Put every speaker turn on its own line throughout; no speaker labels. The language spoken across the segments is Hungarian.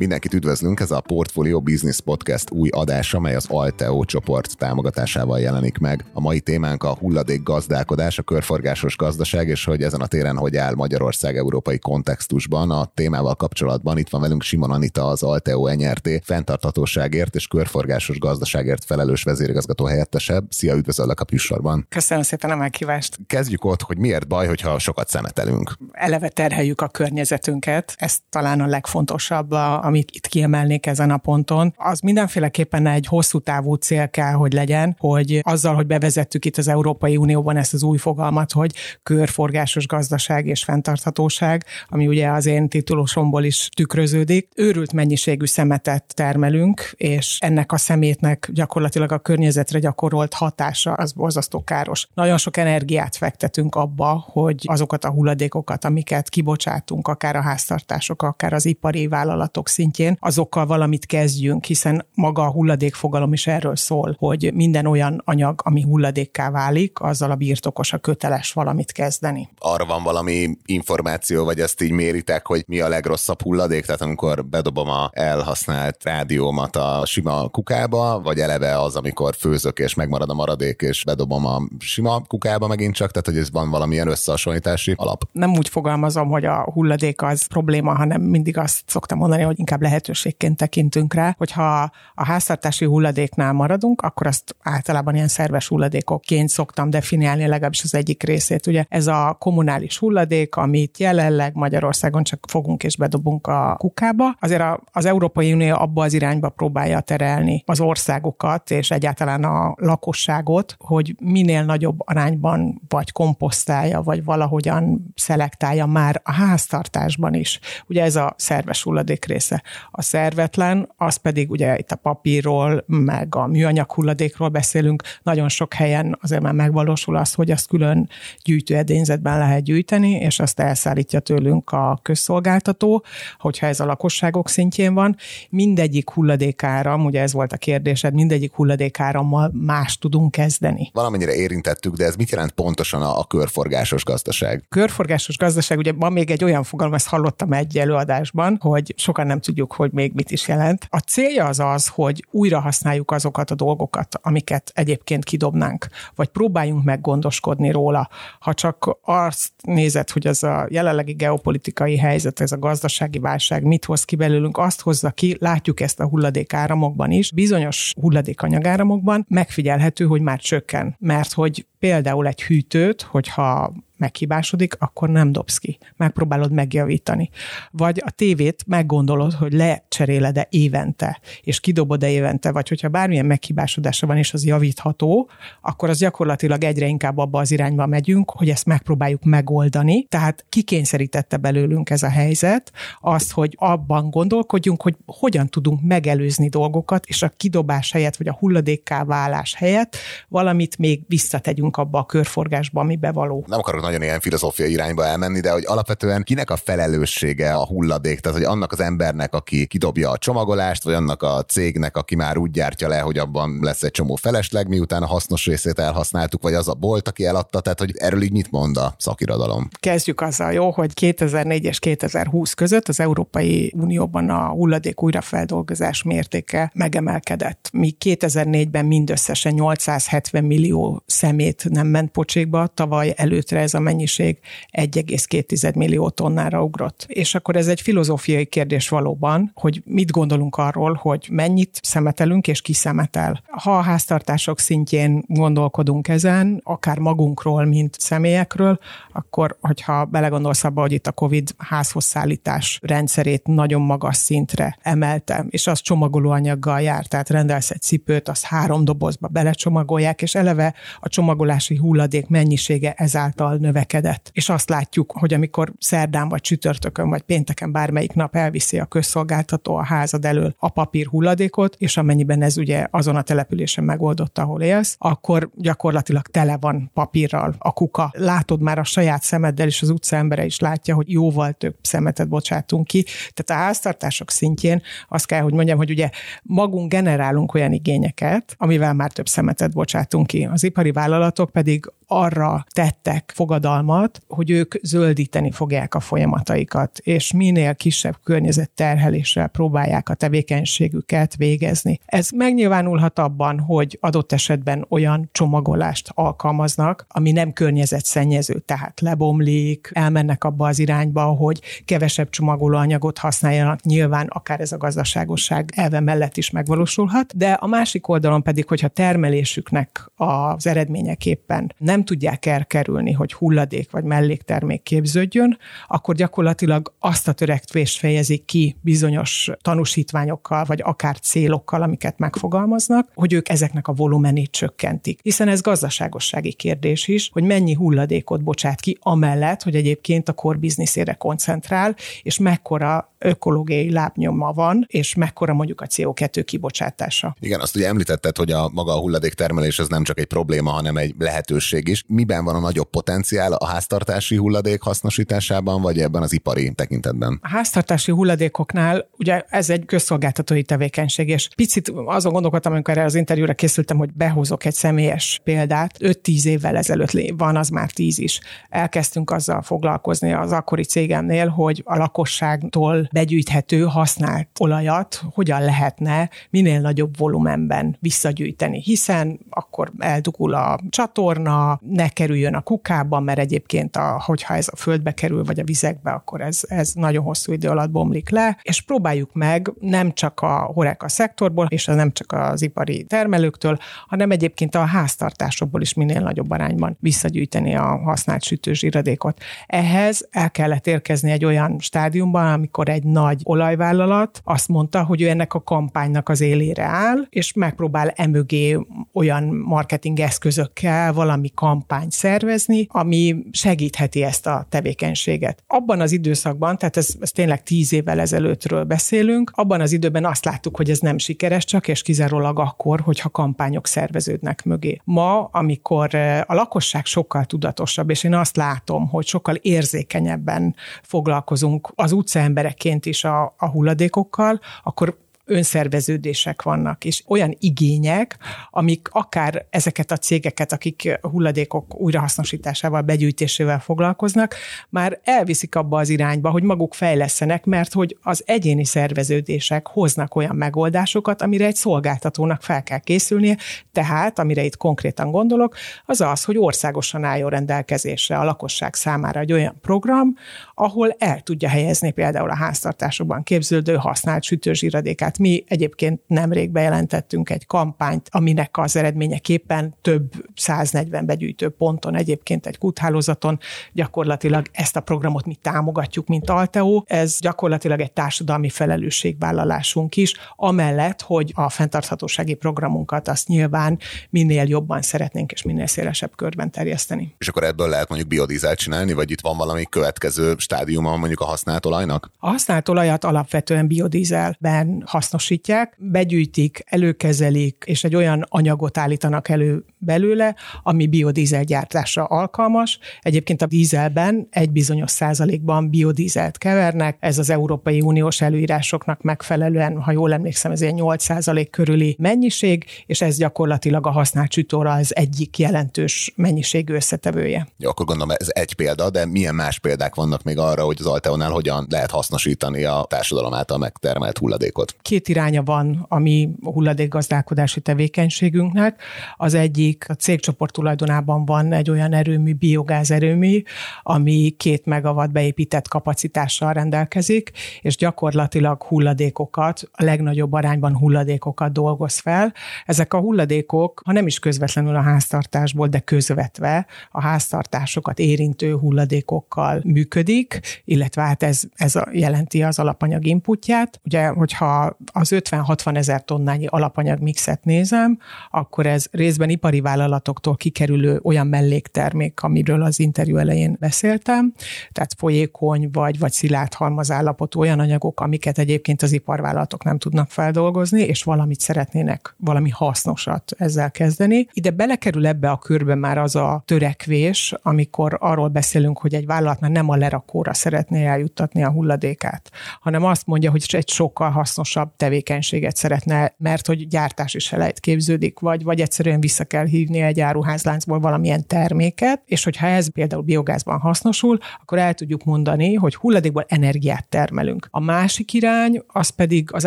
Mindenkit üdvözlünk, ez a Portfolio Business Podcast új adása, mely az Alteo csoport támogatásával jelenik meg. A mai témánk a hulladék gazdálkodás, a körforgásos gazdaság, és hogy ezen a téren hogy áll Magyarország európai kontextusban. A témával kapcsolatban itt van velünk Simon Anita, az Alteo NRT fenntarthatóságért és körforgásos gazdaságért felelős vezérigazgató helyettese. Szia, üdvözöllek a műsorban.
Köszönöm szépen a meghívást.
Kezdjük ott, hogy miért baj, hogyha sokat szemetelünk.
Eleve terheljük a környezetünket, ez talán a legfontosabb a amit itt kiemelnék ezen a ponton, az mindenféleképpen egy hosszú távú cél kell, hogy legyen, hogy azzal, hogy bevezettük itt az Európai Unióban ezt az új fogalmat, hogy körforgásos gazdaság és fenntarthatóság, ami ugye az én titulosomból is tükröződik. Őrült mennyiségű szemetet termelünk, és ennek a szemétnek gyakorlatilag a környezetre gyakorolt hatása az borzasztó káros. Nagyon sok energiát fektetünk abba, hogy azokat a hulladékokat, amiket kibocsátunk, akár a háztartások, akár az ipari vállalatok szintjén, azokkal valamit kezdjünk, hiszen maga a hulladékfogalom is erről szól, hogy minden olyan anyag, ami hulladékká válik, azzal a birtokosa köteles valamit kezdeni.
Arra van valami információ, vagy ezt így méritek, hogy mi a legrosszabb hulladék, tehát amikor bedobom a elhasznált rádiómat a sima kukába, vagy eleve az, amikor főzök és megmarad a maradék, és bedobom a sima kukába megint csak, tehát hogy ez van valamilyen összehasonlítási alap.
Nem úgy fogalmazom, hogy a hulladék az probléma, hanem mindig azt szoktam mondani, hogy inkább lehetőségként tekintünk rá, hogyha a háztartási hulladéknál maradunk, akkor azt általában ilyen szerves hulladékokként szoktam definiálni, legalábbis az egyik részét. Ugye ez a kommunális hulladék, amit jelenleg Magyarországon csak fogunk és bedobunk a kukába. Azért az Európai Unió abba az irányba próbálja terelni az országokat és egyáltalán a lakosságot, hogy minél nagyobb arányban vagy komposztálja, vagy valahogyan szelektálja már a háztartásban is. Ugye ez a szerves hulladék része része. A szervetlen, az pedig ugye itt a papírról, meg a műanyag hulladékról beszélünk, nagyon sok helyen azért már megvalósul az, hogy azt külön gyűjtőedényzetben lehet gyűjteni, és azt elszállítja tőlünk a közszolgáltató, hogyha ez a lakosságok szintjén van. Mindegyik hulladékáram, ugye ez volt a kérdésed, mindegyik hulladékárammal más tudunk kezdeni.
Valamennyire érintettük, de ez mit jelent pontosan a, a körforgásos gazdaság?
Körforgásos gazdaság, ugye van még egy olyan fogalom, ezt hallottam egy előadásban, hogy sokan nem tudjuk, hogy még mit is jelent. A célja az az, hogy újra használjuk azokat a dolgokat, amiket egyébként kidobnánk, vagy próbáljunk meg gondoskodni róla. Ha csak azt nézed, hogy ez a jelenlegi geopolitikai helyzet, ez a gazdasági válság mit hoz ki belőlünk, azt hozza ki, látjuk ezt a hulladékáramokban is, bizonyos hulladékanyagáramokban megfigyelhető, hogy már csökken, mert hogy például egy hűtőt, hogyha meghibásodik, akkor nem dobsz ki. Megpróbálod megjavítani. Vagy a tévét meggondolod, hogy lecseréled-e évente, és kidobod-e évente, vagy hogyha bármilyen meghibásodása van, és az javítható, akkor az gyakorlatilag egyre inkább abba az irányba megyünk, hogy ezt megpróbáljuk megoldani. Tehát kikényszerítette belőlünk ez a helyzet azt, hogy abban gondolkodjunk, hogy hogyan tudunk megelőzni dolgokat, és a kidobás helyett, vagy a hulladékká válás helyett valamit még visszategyünk abba a körforgásba, ami bevaló.
Nem akarok nagyon ilyen filozófiai irányba elmenni, de hogy alapvetően kinek a felelőssége a hulladék, tehát hogy annak az embernek, aki kidobja a csomagolást, vagy annak a cégnek, aki már úgy gyártja le, hogy abban lesz egy csomó felesleg, miután a hasznos részét elhasználtuk, vagy az a bolt, aki eladta, tehát hogy erről így mit mond a szakirodalom?
Kezdjük azzal, jó, hogy 2004 és 2020 között az Európai Unióban a hulladék újrafeldolgozás mértéke megemelkedett. Míg 2004-ben mindösszesen 870 millió szemét nem ment pocsékba, tavaly előtre ez a mennyiség 1,2 millió tonnára ugrott. És akkor ez egy filozófiai kérdés valóban, hogy mit gondolunk arról, hogy mennyit szemetelünk és ki szemetel. Ha a háztartások szintjén gondolkodunk ezen, akár magunkról, mint személyekről, akkor, hogyha belegondolsz abba, hogy itt a COVID házhoz szállítás rendszerét nagyon magas szintre emelte, és az csomagolóanyaggal jár, tehát rendelsz egy cipőt, azt három dobozba belecsomagolják, és eleve a csomagolási hulladék mennyisége ezáltal növekedett. És azt látjuk, hogy amikor szerdán vagy csütörtökön vagy pénteken bármelyik nap elviszi a közszolgáltató a házad elől a papír hulladékot, és amennyiben ez ugye azon a településen megoldott, ahol élsz, akkor gyakorlatilag tele van papírral a kuka. Látod már a saját szemeddel, és az utca embere is látja, hogy jóval több szemetet bocsátunk ki. Tehát a háztartások szintjén azt kell, hogy mondjam, hogy ugye magunk generálunk olyan igényeket, amivel már több szemetet bocsátunk ki. Az ipari vállalatok pedig arra tettek fogadalmat, hogy ők zöldíteni fogják a folyamataikat, és minél kisebb környezetterheléssel próbálják a tevékenységüket végezni. Ez megnyilvánulhat abban, hogy adott esetben olyan csomagolást alkalmaznak, ami nem környezetszennyező, tehát lebomlik, elmennek abba az irányba, hogy kevesebb csomagolóanyagot használjanak, nyilván akár ez a gazdaságosság elve mellett is megvalósulhat, de a másik oldalon pedig, hogyha termelésüknek az eredményeképpen nem tudják elkerülni, hogy hulladék vagy melléktermék képződjön, akkor gyakorlatilag azt a törekvést fejezik ki bizonyos tanúsítványokkal, vagy akár célokkal, amiket megfogalmaznak, hogy ők ezeknek a volumenét csökkentik. Hiszen ez gazdaságossági kérdés is, hogy mennyi hulladékot bocsát ki, amellett, hogy egyébként a core businessére koncentrál, és mekkora ökológiai lábnyoma van, és mekkora mondjuk a CO2 kibocsátása.
Igen, azt ugye említetted, hogy a maga a hulladéktermelés az nem csak egy probléma, hanem egy lehetőség is. Miben van a nagyobb potenciál a háztartási hulladék hasznosításában, vagy ebben az ipari tekintetben?
A háztartási hulladékoknál ugye ez egy közszolgáltatói tevékenység, és picit azon gondolkodtam, amikor erre az interjúra készültem, hogy behozok egy személyes példát. 5-10 évvel ezelőtt van, az már 10 is. Elkezdtünk azzal foglalkozni az akkori cégemnél, hogy a lakosságtól begyűjthető, használt olajat hogyan lehetne minél nagyobb volumenben visszagyűjteni, hiszen akkor eldugul a csatorna, ne kerüljön a kukába, mert egyébként, a, hogyha ez a földbe kerül, vagy a vizekbe, akkor ez, ez nagyon hosszú idő alatt bomlik le, és próbáljuk meg nem csak a horeka szektorból, és nem csak az ipari termelőktől, hanem egyébként a háztartásokból is minél nagyobb arányban visszagyűjteni a használt sütős iradékot. Ehhez el kellett érkezni egy olyan stádiumban, amikor egy nagy olajvállalat azt mondta, hogy ő ennek a kampánynak az élére áll, és megpróbál emögé olyan marketing eszközökkel valami kampányt szervezni, ami segítheti ezt a tevékenységet. Abban az időszakban, tehát ez, ez tényleg tíz évvel ezelőttről beszélünk, abban az időben azt láttuk, hogy ez nem sikeres, csak és kizárólag akkor, hogyha kampányok szerveződnek mögé. Ma, amikor eh, a lakosság sokkal tudatosabb, és én azt látom, hogy sokkal érzékenyebben foglalkozunk az utcaembereként is a, a hulladékokkal, akkor önszerveződések vannak, és olyan igények, amik akár ezeket a cégeket, akik hulladékok újrahasznosításával, begyűjtésével foglalkoznak, már elviszik abba az irányba, hogy maguk fejlesztenek, mert hogy az egyéni szerveződések hoznak olyan megoldásokat, amire egy szolgáltatónak fel kell készülnie, tehát, amire itt konkrétan gondolok, az az, hogy országosan álljon rendelkezésre a lakosság számára egy olyan program, ahol el tudja helyezni például a háztartásokban képződő használt sütőzsíradékát, mi egyébként nemrég bejelentettünk egy kampányt, aminek az eredményeképpen több 140 begyűjtő ponton egyébként egy kuthálózaton gyakorlatilag ezt a programot mi támogatjuk, mint Alteo. Ez gyakorlatilag egy társadalmi felelősségvállalásunk is, amellett, hogy a fenntarthatósági programunkat azt nyilván minél jobban szeretnénk és minél szélesebb körben terjeszteni.
És akkor ebből lehet mondjuk biodízelt csinálni, vagy itt van valami következő stádiuma mondjuk a használt olajnak?
A használt olajat alapvetően biodízelben használjuk hasznosítják, begyűjtik, előkezelik, és egy olyan anyagot állítanak elő belőle, ami biodízel gyártásra alkalmas. Egyébként a dízelben egy bizonyos százalékban biodízelt kevernek, ez az Európai Uniós előírásoknak megfelelően, ha jól emlékszem, ez egy 8 százalék körüli mennyiség, és ez gyakorlatilag a használt sütóra az egyik jelentős mennyiségű összetevője.
Jó, akkor gondolom ez egy példa, de milyen más példák vannak még arra, hogy az Alteonál hogyan lehet hasznosítani a társadalom által megtermelt hulladékot?
Két iránya van a mi hulladékgazdálkodási tevékenységünknek. Az egyik a cégcsoport tulajdonában van egy olyan erőmű, biogáz erőmű, ami két megawatt beépített kapacitással rendelkezik, és gyakorlatilag hulladékokat, a legnagyobb arányban hulladékokat dolgoz fel. Ezek a hulladékok, ha nem is közvetlenül a háztartásból, de közvetve a háztartásokat érintő hulladékokkal működik, illetve hát ez, ez jelenti az alapanyag inputját. Ugye, hogyha az 50-60 ezer tonnányi alapanyag mixet nézem, akkor ez részben ipari vállalatoktól kikerülő olyan melléktermék, amiről az interjú elején beszéltem, tehát folyékony vagy, vagy szilárd halmazállapotú olyan anyagok, amiket egyébként az iparvállalatok nem tudnak feldolgozni, és valamit szeretnének, valami hasznosat ezzel kezdeni. Ide belekerül ebbe a körbe már az a törekvés, amikor arról beszélünk, hogy egy vállalat már nem a lerakóra szeretné eljuttatni a hulladékát, hanem azt mondja, hogy egy sokkal hasznosabb újabb tevékenységet szeretne, mert hogy gyártás is elejt képződik, vagy, vagy egyszerűen vissza kell hívni egy áruházláncból valamilyen terméket, és hogyha ez például biogázban hasznosul, akkor el tudjuk mondani, hogy hulladékból energiát termelünk. A másik irány, az pedig az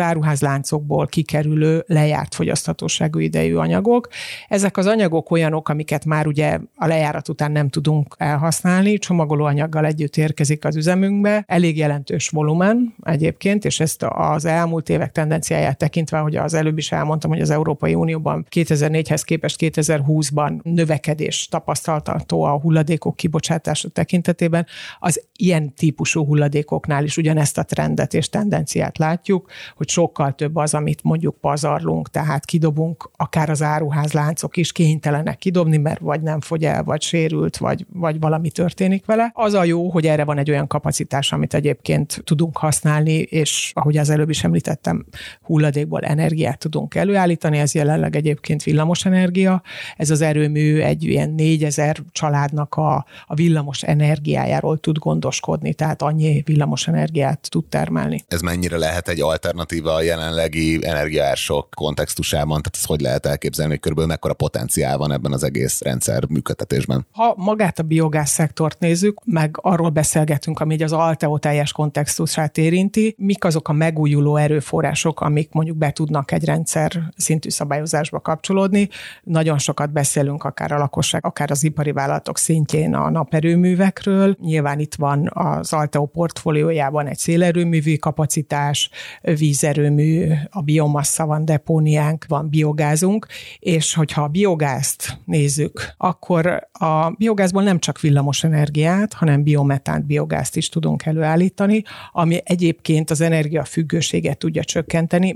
áruházláncokból kikerülő lejárt fogyaszthatóságú idejű anyagok. Ezek az anyagok olyanok, amiket már ugye a lejárat után nem tudunk elhasználni, csomagolóanyaggal együtt érkezik az üzemünkbe, elég jelentős volumen egyébként, és ezt az elmúlt évek tendenciáját tekintve, hogy az előbb is elmondtam, hogy az Európai Unióban 2004-hez képest 2020-ban növekedés tapasztalható a hulladékok kibocsátása tekintetében, az ilyen típusú hulladékoknál is ugyanezt a trendet és tendenciát látjuk, hogy sokkal több az, amit mondjuk pazarlunk, tehát kidobunk, akár az áruházláncok is kénytelenek kidobni, mert vagy nem fogy el, vagy sérült, vagy, vagy valami történik vele. Az a jó, hogy erre van egy olyan kapacitás, amit egyébként tudunk használni, és ahogy az előbb is említettem, hulladékból energiát tudunk előállítani, ez jelenleg egyébként villamos energia. Ez az erőmű egy ilyen négyezer családnak a, a villamos energiájáról tud gondoskodni, tehát annyi villamos energiát tud termelni.
Ez mennyire lehet egy alternatíva a jelenlegi energiaársok kontextusában? Tehát ezt hogy lehet elképzelni, hogy körülbelül mekkora potenciál van ebben az egész rendszer működtetésben?
Ha magát a biogáz szektort nézzük, meg arról beszélgetünk, ami az Alteo teljes kontextusát érinti, mik azok a megújuló erőforrások, amik mondjuk be tudnak egy rendszer szintű szabályozásba kapcsolódni. Nagyon sokat beszélünk akár a lakosság, akár az ipari vállalatok szintjén a naperőművekről. Nyilván itt van az Alteo portfóliójában egy szélerőművű kapacitás, vízerőmű, a biomassa van, depóniánk, van biogázunk, és hogyha a biogázt nézzük, akkor a biogázból nem csak villamos energiát, hanem biometánt, biogázt is tudunk előállítani, ami egyébként az energiafüggőséget tudja csökkenteni,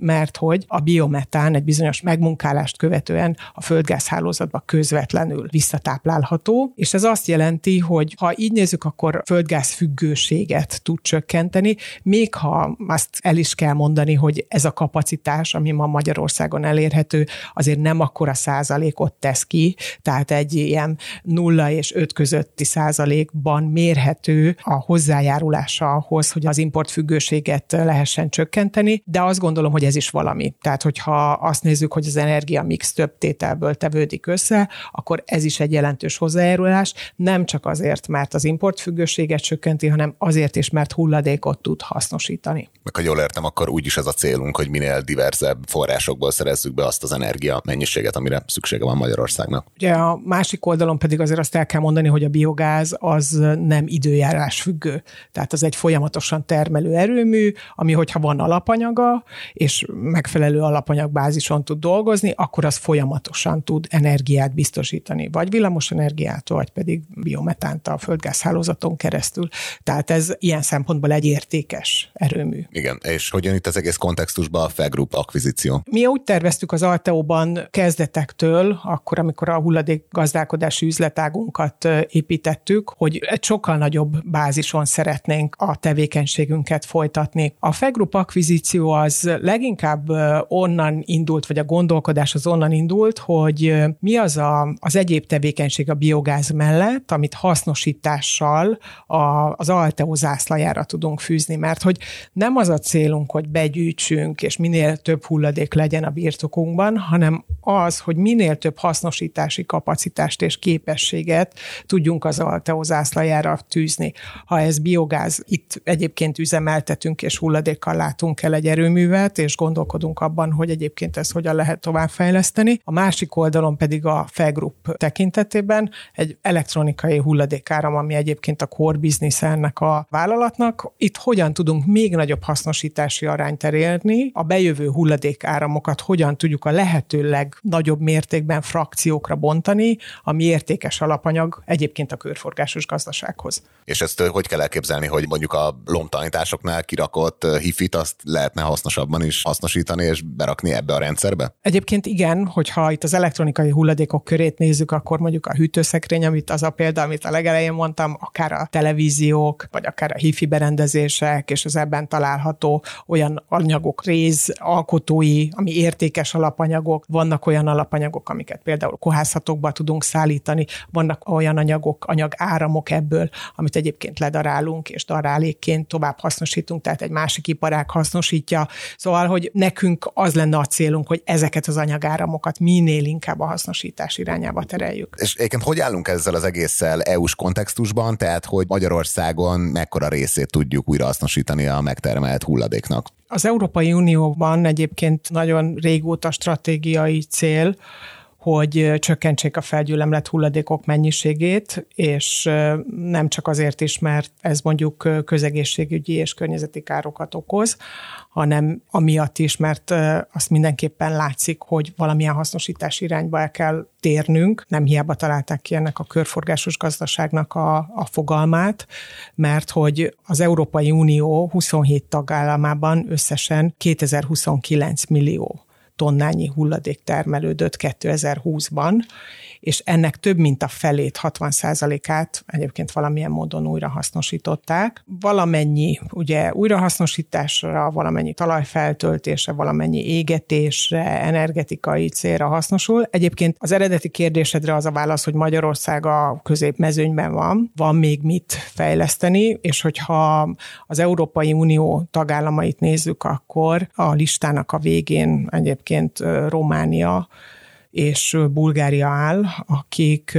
mert hogy a biometán egy bizonyos megmunkálást követően a földgázhálózatba közvetlenül visszatáplálható, és ez azt jelenti, hogy ha így nézzük, akkor földgáz függőséget tud csökkenteni, még ha azt el is kell mondani, hogy ez a kapacitás, ami ma Magyarországon elérhető, azért nem akkora százalékot tesz ki, tehát egy ilyen nulla és öt közötti százalékban mérhető a hozzájárulása ahhoz, hogy az importfüggőséget lehessen csökkenteni, de azt gondolom, hogy ez is valami. Tehát, hogyha azt nézzük, hogy az energia mix több tételből tevődik össze, akkor ez is egy jelentős hozzájárulás, nem csak azért, mert az importfüggőséget csökkenti, hanem azért is, mert hulladékot tud hasznosítani.
Meg ha jól értem, akkor úgyis ez a célunk, hogy minél diverzebb forrásokból szerezzük be azt az energia mennyiséget, amire szüksége van Magyarországnak.
Ugye a másik oldalon pedig azért azt el kell mondani, hogy a biogáz az nem időjárás függő. Tehát az egy folyamatosan termelő erőmű, ami hogyha van alapanyaga, és megfelelő alapanyagbázison tud dolgozni, akkor az folyamatosan tud energiát biztosítani, vagy villamos energiát, vagy pedig biometánt a földgázhálózaton keresztül. Tehát ez ilyen szempontból egy értékes erőmű.
Igen, és hogyan itt az egész kontextusban a Fegroup akvizíció?
Mi úgy terveztük az Alteóban kezdetektől, akkor, amikor a hulladék gazdálkodási üzletágunkat építettük, hogy egy sokkal nagyobb bázison szeretnénk a tevékenységünket folytatni. A Fegroup akvizíció az leginkább onnan indult, vagy a gondolkodás az onnan indult, hogy mi az a, az egyéb tevékenység a biogáz mellett, amit hasznosítással a, az Alteo zászlajára tudunk fűzni, mert hogy nem az a célunk, hogy begyűjtsünk, és minél több hulladék legyen a birtokunkban, hanem az, hogy minél több hasznosítási kapacitást és képességet tudjunk az Alteo zászlajára tűzni. Ha ez biogáz, itt egyébként üzemeltetünk és hulladékkal látunk el egy erőművet, és gondolkodunk abban, hogy egyébként ezt hogyan lehet továbbfejleszteni. A másik oldalon pedig a Fegroup tekintetében egy elektronikai hulladékáram, ami egyébként a core business ennek a vállalatnak. Itt hogyan tudunk még nagyobb hasznosítási arányt elérni, a bejövő hulladékáramokat hogyan tudjuk a lehető legnagyobb mértékben frakciókra bontani, ami értékes alapanyag egyébként a körforgásos gazdasághoz.
És ezt hogy kell elképzelni, hogy mondjuk a lomtanításoknál kirakott hifit azt lehetne hasznosabban is hasznosítani és berakni ebbe a rendszerbe?
Egyébként igen, hogyha itt az elektronikai hulladékok körét nézzük, akkor mondjuk a hűtőszekrény, amit az a példa, amit a legelején mondtam, akár a televíziók, vagy akár a hifi berendezések, és az ebben található olyan anyagok, réz, alkotói, ami értékes alapanyagok, vannak olyan alapanyagok, amiket például kohászatokba tudunk szállítani, vannak olyan anyagok, anyag áramok ebből, amit egyébként ledarálunk, és darálékként tovább hasznosítunk, tehát egy másik iparág hasznosítja, Szóval, hogy nekünk az lenne a célunk, hogy ezeket az anyagáramokat minél inkább a hasznosítás irányába tereljük.
És egyébként hogy állunk ezzel az egésszel EU-s kontextusban, tehát hogy Magyarországon mekkora részét tudjuk újrahasznosítani a megtermelt hulladéknak?
Az Európai Unióban egyébként nagyon régóta stratégiai cél, hogy csökkentsék a felgyűlemlett hulladékok mennyiségét, és nem csak azért is, mert ez mondjuk közegészségügyi és környezeti károkat okoz, hanem amiatt is, mert azt mindenképpen látszik, hogy valamilyen hasznosítás irányba el kell térnünk. Nem hiába találták ki ennek a körforgásos gazdaságnak a, a fogalmát, mert hogy az Európai Unió 27 tagállamában összesen 2029 millió tonnányi hulladék termelődött 2020-ban, és ennek több mint a felét, 60%-át egyébként valamilyen módon újrahasznosították. Valamennyi ugye újrahasznosításra, valamennyi talajfeltöltésre, valamennyi égetésre, energetikai célra hasznosul. Egyébként az eredeti kérdésedre az a válasz, hogy Magyarország a középmezőnyben van, van még mit fejleszteni, és hogyha az Európai Unió tagállamait nézzük, akkor a listának a végén egyébként Románia és Bulgária áll, akik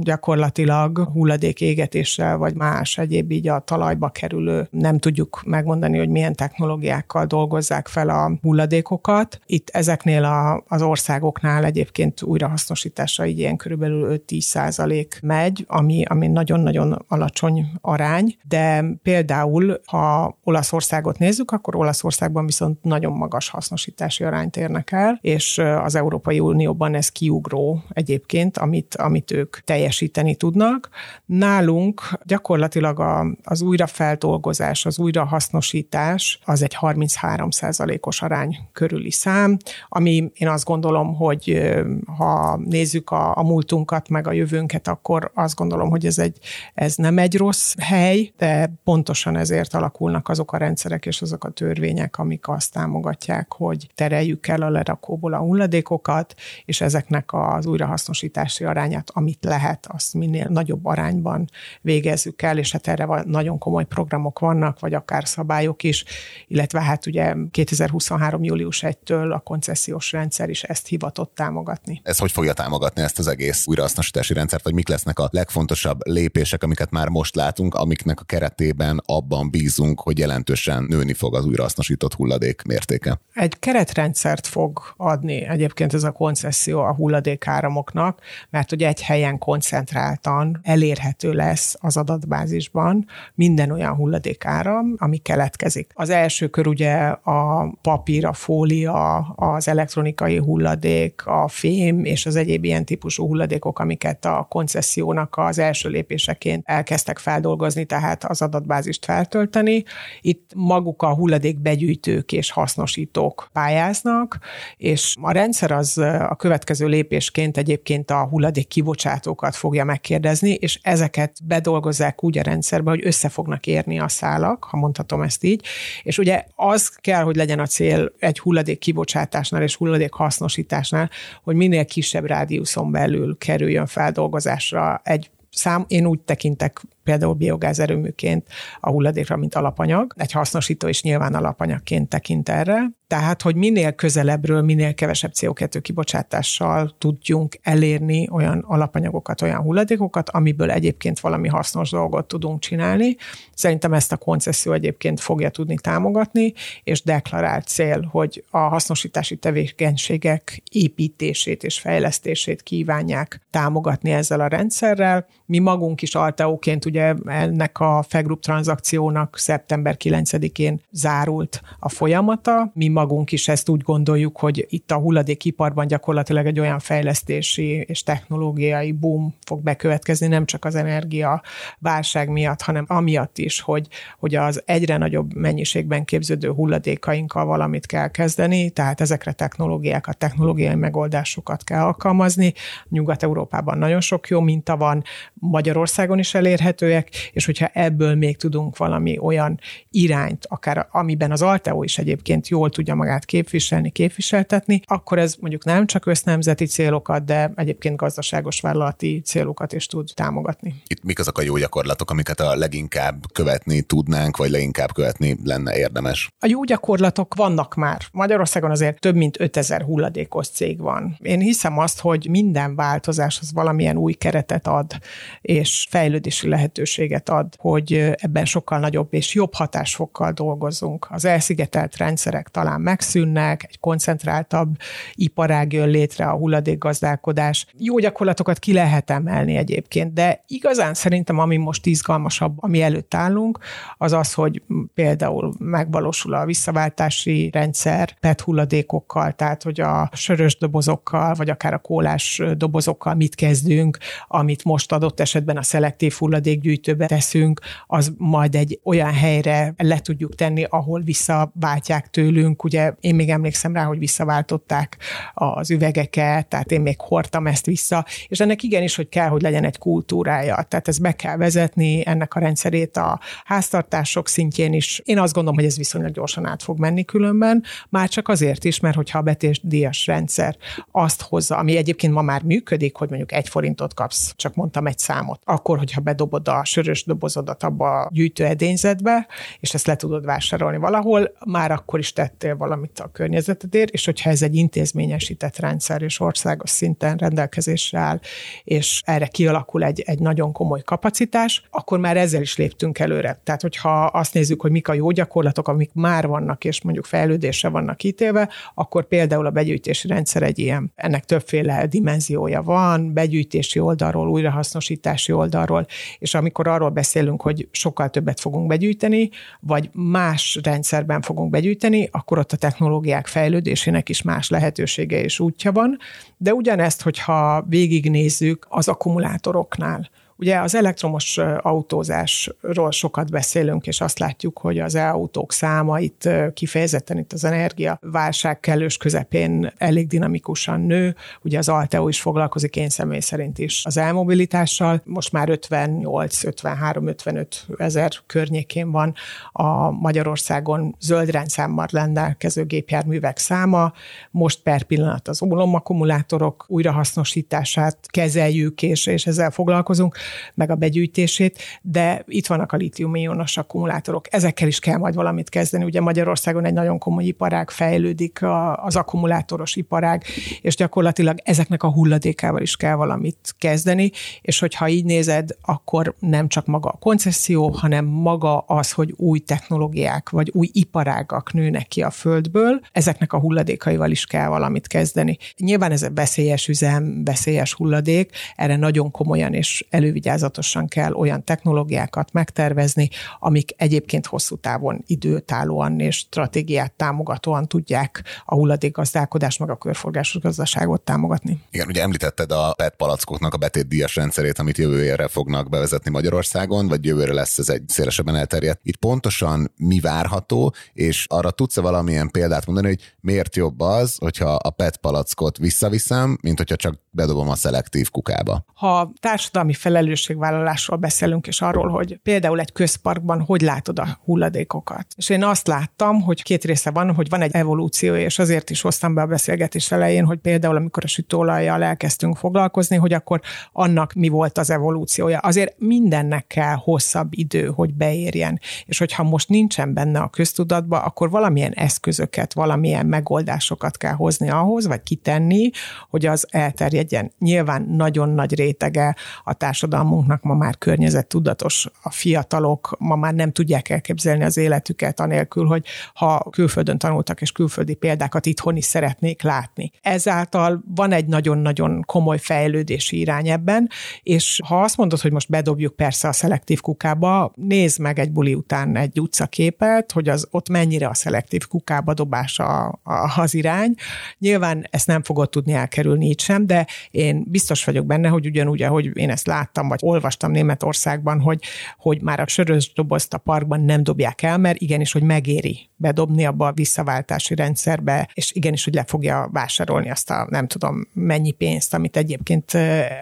gyakorlatilag hulladék égetéssel vagy más egyéb így a talajba kerülő, nem tudjuk megmondani, hogy milyen technológiákkal dolgozzák fel a hulladékokat. Itt ezeknél a, az országoknál egyébként újrahasznosításra így ilyen körülbelül 5-10 százalék megy, ami, ami nagyon-nagyon alacsony arány, de például, ha Olaszországot nézzük, akkor Olaszországban viszont nagyon magas hasznosítási arányt érnek el, és az Európai Unióban van ez kiugró egyébként, amit, amit ők teljesíteni tudnak. Nálunk gyakorlatilag a, az újrafeldolgozás, az újrahasznosítás az egy 33% os arány körüli szám, ami én azt gondolom, hogy ha nézzük a, a múltunkat, meg a jövőnket, akkor azt gondolom, hogy ez, egy, ez nem egy rossz hely, de pontosan ezért alakulnak azok a rendszerek és azok a törvények, amik azt támogatják, hogy tereljük el a lerakóból a hulladékokat, és ezeknek az újrahasznosítási arányát, amit lehet, azt minél nagyobb arányban végezzük el, és hát erre nagyon komoly programok vannak, vagy akár szabályok is, illetve hát ugye 2023. július 1-től a koncesziós rendszer is ezt hivatott támogatni.
Ez hogy fogja támogatni ezt az egész újrahasznosítási rendszert, vagy mik lesznek a legfontosabb lépések, amiket már most látunk, amiknek a keretében abban bízunk, hogy jelentősen nőni fog az újrahasznosított hulladék mértéke?
Egy keretrendszert fog adni egyébként ez a koncesszió a hulladékáramoknak, mert hogy egy helyen koncentráltan elérhető lesz az adatbázisban minden olyan hulladékáram, ami keletkezik. Az első kör ugye a papír, a fólia, az elektronikai hulladék, a fém és az egyéb ilyen típusú hulladékok, amiket a koncessziónak az első lépéseként elkezdtek feldolgozni, tehát az adatbázist feltölteni. Itt maguk a hulladék begyűjtők és hasznosítók pályáznak, és a rendszer az a következő következő lépésként egyébként a hulladék kibocsátókat fogja megkérdezni, és ezeket bedolgozzák úgy a rendszerbe, hogy össze fognak érni a szálak, ha mondhatom ezt így, és ugye az kell, hogy legyen a cél egy hulladék kibocsátásnál és hulladék hasznosításnál, hogy minél kisebb rádiuszon belül kerüljön feldolgozásra egy szám, én úgy tekintek például biogázerőműként a hulladékra, mint alapanyag. Egy hasznosító is nyilván alapanyagként tekint erre. Tehát, hogy minél közelebbről, minél kevesebb CO2 kibocsátással tudjunk elérni olyan alapanyagokat, olyan hulladékokat, amiből egyébként valami hasznos dolgot tudunk csinálni. Szerintem ezt a koncesszió egyébként fogja tudni támogatni, és deklarált cél, hogy a hasznosítási tevékenységek építését és fejlesztését kívánják támogatni ezzel a rendszerrel. Mi magunk is Alteóként ugye ennek a Fegroup tranzakciónak szeptember 9-én zárult a folyamata. Mi magunk is ezt úgy gondoljuk, hogy itt a hulladékiparban gyakorlatilag egy olyan fejlesztési és technológiai boom fog bekövetkezni, nem csak az energia válság miatt, hanem amiatt is, hogy, hogy az egyre nagyobb mennyiségben képződő hulladékainkkal valamit kell kezdeni, tehát ezekre technológiákat, technológiai megoldásokat kell alkalmazni. Nyugat-Európában nagyon sok jó minta van, Magyarországon is elérhető, elérhetőek, és hogyha ebből még tudunk valami olyan irányt, akár amiben az Alteo is egyébként jól tudja magát képviselni, képviseltetni, akkor ez mondjuk nem csak össznemzeti célokat, de egyébként gazdaságos vállalati célokat is tud támogatni.
Itt mik azok a jó gyakorlatok, amiket a leginkább követni tudnánk, vagy leginkább követni lenne érdemes?
A jó gyakorlatok vannak már. Magyarországon azért több mint 5000 hulladékos cég van. Én hiszem azt, hogy minden változás az valamilyen új keretet ad, és fejlődési lehetőséget ad, hogy ebben sokkal nagyobb és jobb hatásfokkal dolgozunk. Az elszigetelt rendszerek talán megszűnnek, egy koncentráltabb iparág jön létre, a hulladékgazdálkodás. Jó gyakorlatokat ki lehet emelni egyébként, de igazán szerintem, ami most izgalmasabb, ami előtt állunk, az az, hogy például megvalósul a visszaváltási rendszer PET hulladékokkal, tehát hogy a sörös dobozokkal, vagy akár a kólás dobozokkal mit kezdünk, amit most adott esetben a szelektív hulladékgyűjtőbe teszünk, az majd egy olyan helyre le tudjuk tenni, ahol visszaváltják tőlünk. Ugye én még emlékszem rá, hogy visszaváltották az üvegeket, tehát én még hordtam ezt vissza, és ennek igenis, hogy kell, hogy legyen egy kultúrája. Tehát ez be kell vezetni, ennek a rendszerét a háztartások szintjén is. Én azt gondolom, hogy ez viszonylag gyorsan át fog menni különben, már csak azért is, mert hogyha a betésdíjas rendszer azt hozza, ami egyébként ma már működik, hogy mondjuk egy forintot kapsz, csak mondtam egy számot, akkor, hogyha bedobod a sörös dobozodat abba a gyűjtőedényzetbe, és ezt le tudod vásárolni valahol, már akkor is tettél valamit a környezetedért, és hogyha ez egy intézményesített rendszer és országos szinten rendelkezésre áll, és erre kialakul egy, egy nagyon komoly kapacitás, akkor már ezzel is léptünk előre. Tehát, hogyha azt nézzük, hogy mik a jó gyakorlatok, amik már vannak, és mondjuk fejlődésre vannak ítélve, akkor például a begyűjtési rendszer egy ilyen. Ennek többféle dimenziója van, begyűjtési oldalról, újrahasznosítási oldalról, és amikor arról beszélünk, hogy sokkal többet fogunk begyűjteni, vagy más rendszerben fogunk begyűjteni, akkor ott a technológiák fejlődésének is más lehetősége és útja van. De ugyanezt, hogyha végignézzük az akkumulátoroknál, Ugye az elektromos autózásról sokat beszélünk, és azt látjuk, hogy az e-autók száma itt kifejezetten itt az energia válság kellős közepén elég dinamikusan nő. Ugye az Alteo is foglalkozik én személy szerint is az elmobilitással. Most már 58, 53, 55 ezer környékén van a Magyarországon zöld rendszámmal rendelkező gépjárművek száma. Most per pillanat az olomakkumulátorok újrahasznosítását kezeljük, és, és ezzel foglalkozunk meg a begyűjtését, de itt vannak a litium-ionos akkumulátorok. Ezekkel is kell majd valamit kezdeni. Ugye Magyarországon egy nagyon komoly iparág fejlődik, az akkumulátoros iparág, és gyakorlatilag ezeknek a hulladékával is kell valamit kezdeni, és hogyha így nézed, akkor nem csak maga a koncesszió, hanem maga az, hogy új technológiák vagy új iparágak nőnek ki a földből, ezeknek a hulladékaival is kell valamit kezdeni. Nyilván ez a veszélyes üzem, veszélyes hulladék, erre nagyon komolyan és elő elővigyázatosan kell olyan technológiákat megtervezni, amik egyébként hosszú távon időtállóan és stratégiát támogatóan tudják a hulladékgazdálkodást, meg a körforgásos gazdaságot támogatni.
Igen, ugye említetted a PET palackoknak a betétdíjas rendszerét, amit jövőre fognak bevezetni Magyarországon, vagy jövőre lesz ez egy szélesebben elterjedt. Itt pontosan mi várható, és arra tudsz-e valamilyen példát mondani, hogy miért jobb az, hogyha a PET palackot visszaviszem, mint hogyha csak bedobom a szelektív kukába?
Ha társadalmi felelősség felelősségvállalásról beszélünk, és arról, hogy például egy közparkban hogy látod a hulladékokat. És én azt láttam, hogy két része van, hogy van egy evolúció, és azért is hoztam be a beszélgetés elején, hogy például amikor a sütőolajjal elkezdtünk foglalkozni, hogy akkor annak mi volt az evolúciója. Azért mindennek kell hosszabb idő, hogy beérjen. És hogyha most nincsen benne a köztudatba, akkor valamilyen eszközöket, valamilyen megoldásokat kell hozni ahhoz, vagy kitenni, hogy az elterjedjen. Nyilván nagyon nagy rétege a társadalom társadalmunknak ma már környezettudatos. A fiatalok ma már nem tudják elképzelni az életüket anélkül, hogy ha külföldön tanultak és külföldi példákat itthon is szeretnék látni. Ezáltal van egy nagyon-nagyon komoly fejlődési irány ebben, és ha azt mondod, hogy most bedobjuk persze a szelektív kukába, nézd meg egy buli után egy utcaképet, hogy az ott mennyire a szelektív kukába dobása az irány. Nyilván ezt nem fogod tudni elkerülni így sem, de én biztos vagyok benne, hogy ugyanúgy, ahogy én ezt láttam, láttam, vagy olvastam Németországban, hogy, hogy már a sörös dobozt a parkban nem dobják el, mert igenis, hogy megéri bedobni abba a visszaváltási rendszerbe, és igenis, hogy le fogja vásárolni azt a nem tudom mennyi pénzt, amit egyébként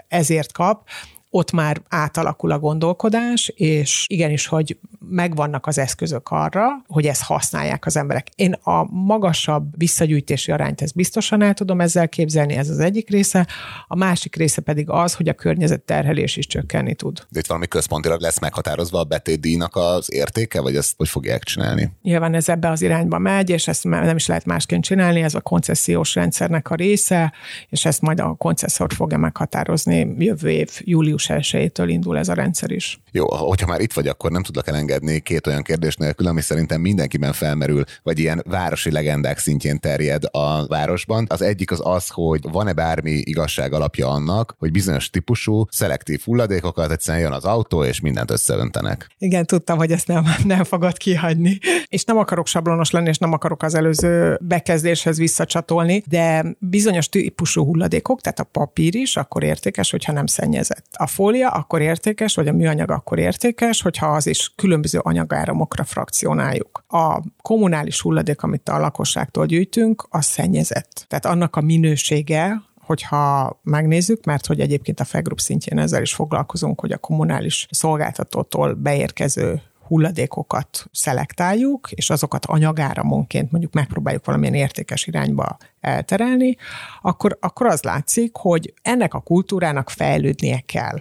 ezért kap, ott már átalakul a gondolkodás, és igenis, hogy megvannak az eszközök arra, hogy ezt használják az emberek. Én a magasabb visszagyűjtési arányt ezt biztosan el tudom ezzel képzelni, ez az egyik része, a másik része pedig az, hogy a környezet terhelés is csökkenni tud.
De itt valami központilag lesz meghatározva a betétdíjnak az értéke, vagy ezt hogy fogják csinálni?
Nyilván ez ebbe az irányba megy, és ezt nem is lehet másként csinálni, ez a koncesziós rendszernek a része, és ezt majd a koncesszor fogja meghatározni. Jövő év július 1-től indul ez a rendszer is.
Jó, hogyha már itt vagy, akkor nem tudlak elengedni két olyan kérdés nélkül, ami szerintem mindenkiben felmerül, vagy ilyen városi legendák szintjén terjed a városban. Az egyik az az, hogy van-e bármi igazság alapja annak, hogy bizonyos típusú szelektív hulladékokat egyszerűen jön az autó, és mindent összeöntenek.
Igen, tudtam, hogy ezt nem, nem fogod kihagyni. És nem akarok sablonos lenni, és nem akarok az előző bekezdéshez visszacsatolni, de bizonyos típusú hulladékok, tehát a papír is akkor értékes, hogyha nem szennyezett. A fólia akkor értékes, vagy a műanyag akkor értékes, hogyha az is különböző anyagáramokra frakcionáljuk. A kommunális hulladék, amit a lakosságtól gyűjtünk, az szennyezett. Tehát annak a minősége, hogyha megnézzük, mert hogy egyébként a FEGRUP szintjén ezzel is foglalkozunk, hogy a kommunális szolgáltatótól beérkező hulladékokat szelektáljuk, és azokat anyagáramonként mondjuk megpróbáljuk valamilyen értékes irányba elterelni, akkor, akkor az látszik, hogy ennek a kultúrának fejlődnie kell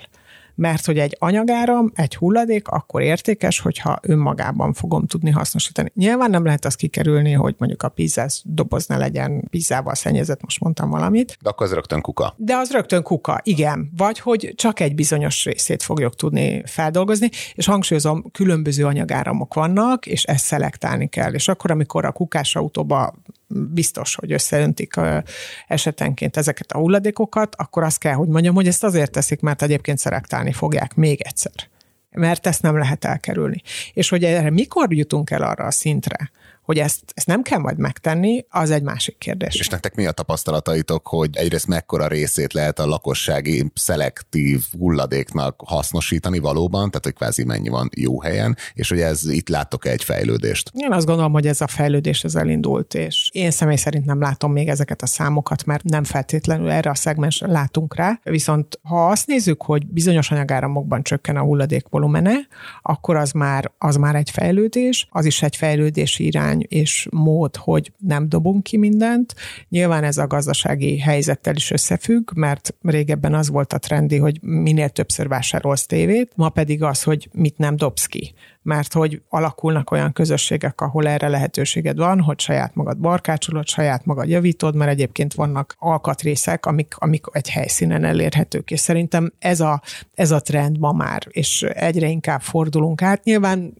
mert hogy egy anyagáram, egy hulladék akkor értékes, hogyha önmagában fogom tudni hasznosítani. Nyilván nem lehet azt kikerülni, hogy mondjuk a pizzás doboz ne legyen pizzával szennyezett, most mondtam valamit.
De akkor az rögtön kuka.
De az rögtön kuka, igen. Vagy hogy csak egy bizonyos részét fogjuk tudni feldolgozni, és hangsúlyozom, különböző anyagáramok vannak, és ezt szelektálni kell. És akkor, amikor a kukás autóba biztos, hogy összeöntik esetenként ezeket a hulladékokat, akkor azt kell, hogy mondjam, hogy ezt azért teszik, mert egyébként szelektálni fogják még egyszer mert ezt nem lehet elkerülni. És hogy erre mikor jutunk el arra a szintre, hogy ezt, ezt nem kell majd megtenni, az egy másik kérdés.
És nektek mi a tapasztalataitok, hogy egyrészt mekkora részét lehet a lakossági szelektív hulladéknak hasznosítani valóban, tehát hogy kvázi mennyi van jó helyen, és hogy ez itt láttok egy fejlődést?
Én azt gondolom, hogy ez a fejlődés ez elindult, és én személy szerint nem látom még ezeket a számokat, mert nem feltétlenül erre a szegmensre látunk rá. Viszont ha azt nézzük, hogy bizonyos anyagáramokban csökken a hulladék volumene, akkor az már, az már egy fejlődés, az is egy fejlődési irány, és mód, hogy nem dobunk ki mindent. Nyilván ez a gazdasági helyzettel is összefügg, mert régebben az volt a trendi, hogy minél többször vásárolsz tévét, ma pedig az, hogy mit nem dobsz ki mert hogy alakulnak olyan közösségek, ahol erre lehetőséged van, hogy saját magad barkácsolod, saját magad javítod, mert egyébként vannak alkatrészek, amik, amik egy helyszínen elérhetők, és szerintem ez a, ez a trend ma már, és egyre inkább fordulunk át. Nyilván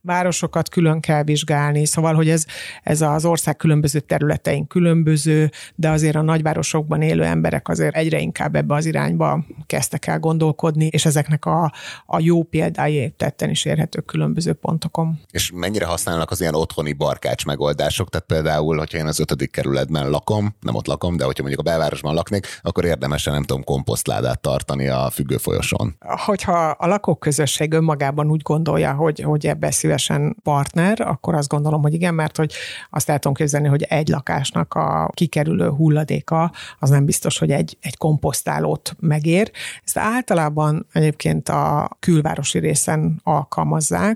városokat külön kell vizsgálni, szóval, hogy ez, ez az ország különböző területein különböző, de azért a nagyvárosokban élő emberek azért egyre inkább ebbe az irányba kezdtek el gondolkodni, és ezeknek a, a jó példái tetten is érhetők külön különböző pontokon.
És mennyire használnak az ilyen otthoni barkács megoldások? Tehát például, hogyha én az ötödik kerületben lakom, nem ott lakom, de hogyha mondjuk a belvárosban laknék, akkor érdemesen nem tudom komposztládát tartani a függő folyosón.
Hogyha a lakóközösség önmagában úgy gondolja, hogy, hogy ebbe szívesen partner, akkor azt gondolom, hogy igen, mert hogy azt el tudom képzelni, hogy egy lakásnak a kikerülő hulladéka az nem biztos, hogy egy, egy komposztálót megér. Ezt általában egyébként a külvárosi részen alkalmazzák,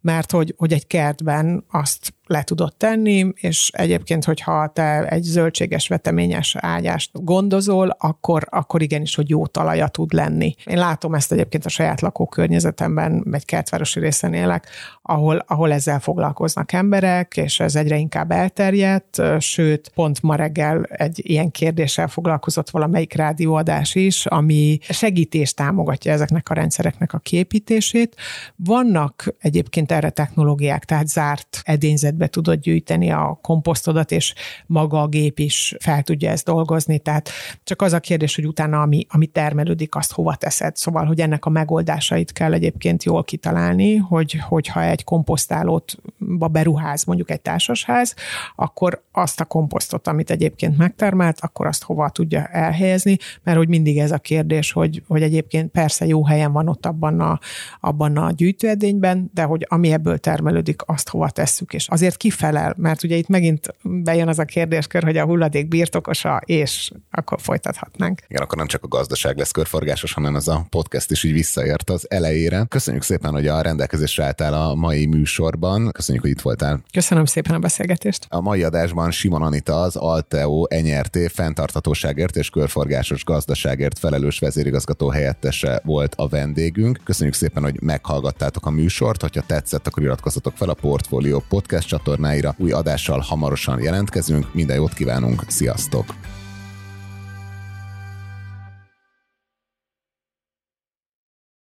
mert hogy, hogy egy kertben azt le tudod tenni, és egyébként, hogyha te egy zöldséges veteményes ágyást gondozol, akkor, akkor igenis, hogy jó talaja tud lenni. Én látom ezt egyébként a saját lakókörnyezetemben, egy kertvárosi részen élek, ahol, ahol ezzel foglalkoznak emberek, és ez egyre inkább elterjedt, sőt, pont ma reggel egy ilyen kérdéssel foglalkozott valamelyik rádióadás is, ami segítést támogatja ezeknek a rendszereknek a képítését. Vannak egyébként erre technológiák, tehát zárt edényzet be tudod gyűjteni a komposztodat, és maga a gép is fel tudja ezt dolgozni. Tehát csak az a kérdés, hogy utána ami, ami termelődik, azt hova teszed. Szóval, hogy ennek a megoldásait kell egyébként jól kitalálni, hogy, hogyha egy komposztálót komposztba beruház mondjuk egy társasház, akkor azt a komposztot, amit egyébként megtermelt, akkor azt hova tudja elhelyezni, mert hogy mindig ez a kérdés, hogy, hogy egyébként persze jó helyen van ott abban a, abban a gyűjtőedényben, de hogy ami ebből termelődik, azt hova tesszük, és azért kifelel, mert ugye itt megint bejön az a kérdéskör, hogy a hulladék birtokosa, és akkor folytathatnánk.
Igen, akkor nem csak a gazdaság lesz körforgásos, hanem ez a podcast is így visszaért az elejére. Köszönjük szépen, hogy a rendelkezésre álltál a mai műsorban. Köszönjük, hogy itt voltál.
Köszönöm szépen a beszélgetést.
A mai adásban Simon Anita az Alteo NRT fenntarthatóságért és körforgásos gazdaságért felelős vezérigazgató helyettese volt a vendégünk. Köszönjük szépen, hogy meghallgattátok a műsort. Hogyha tetszett, akkor iratkozzatok fel a Portfolio podcast csatornáira. Új adással hamarosan jelentkezünk. Minden jót kívánunk. Sziasztok!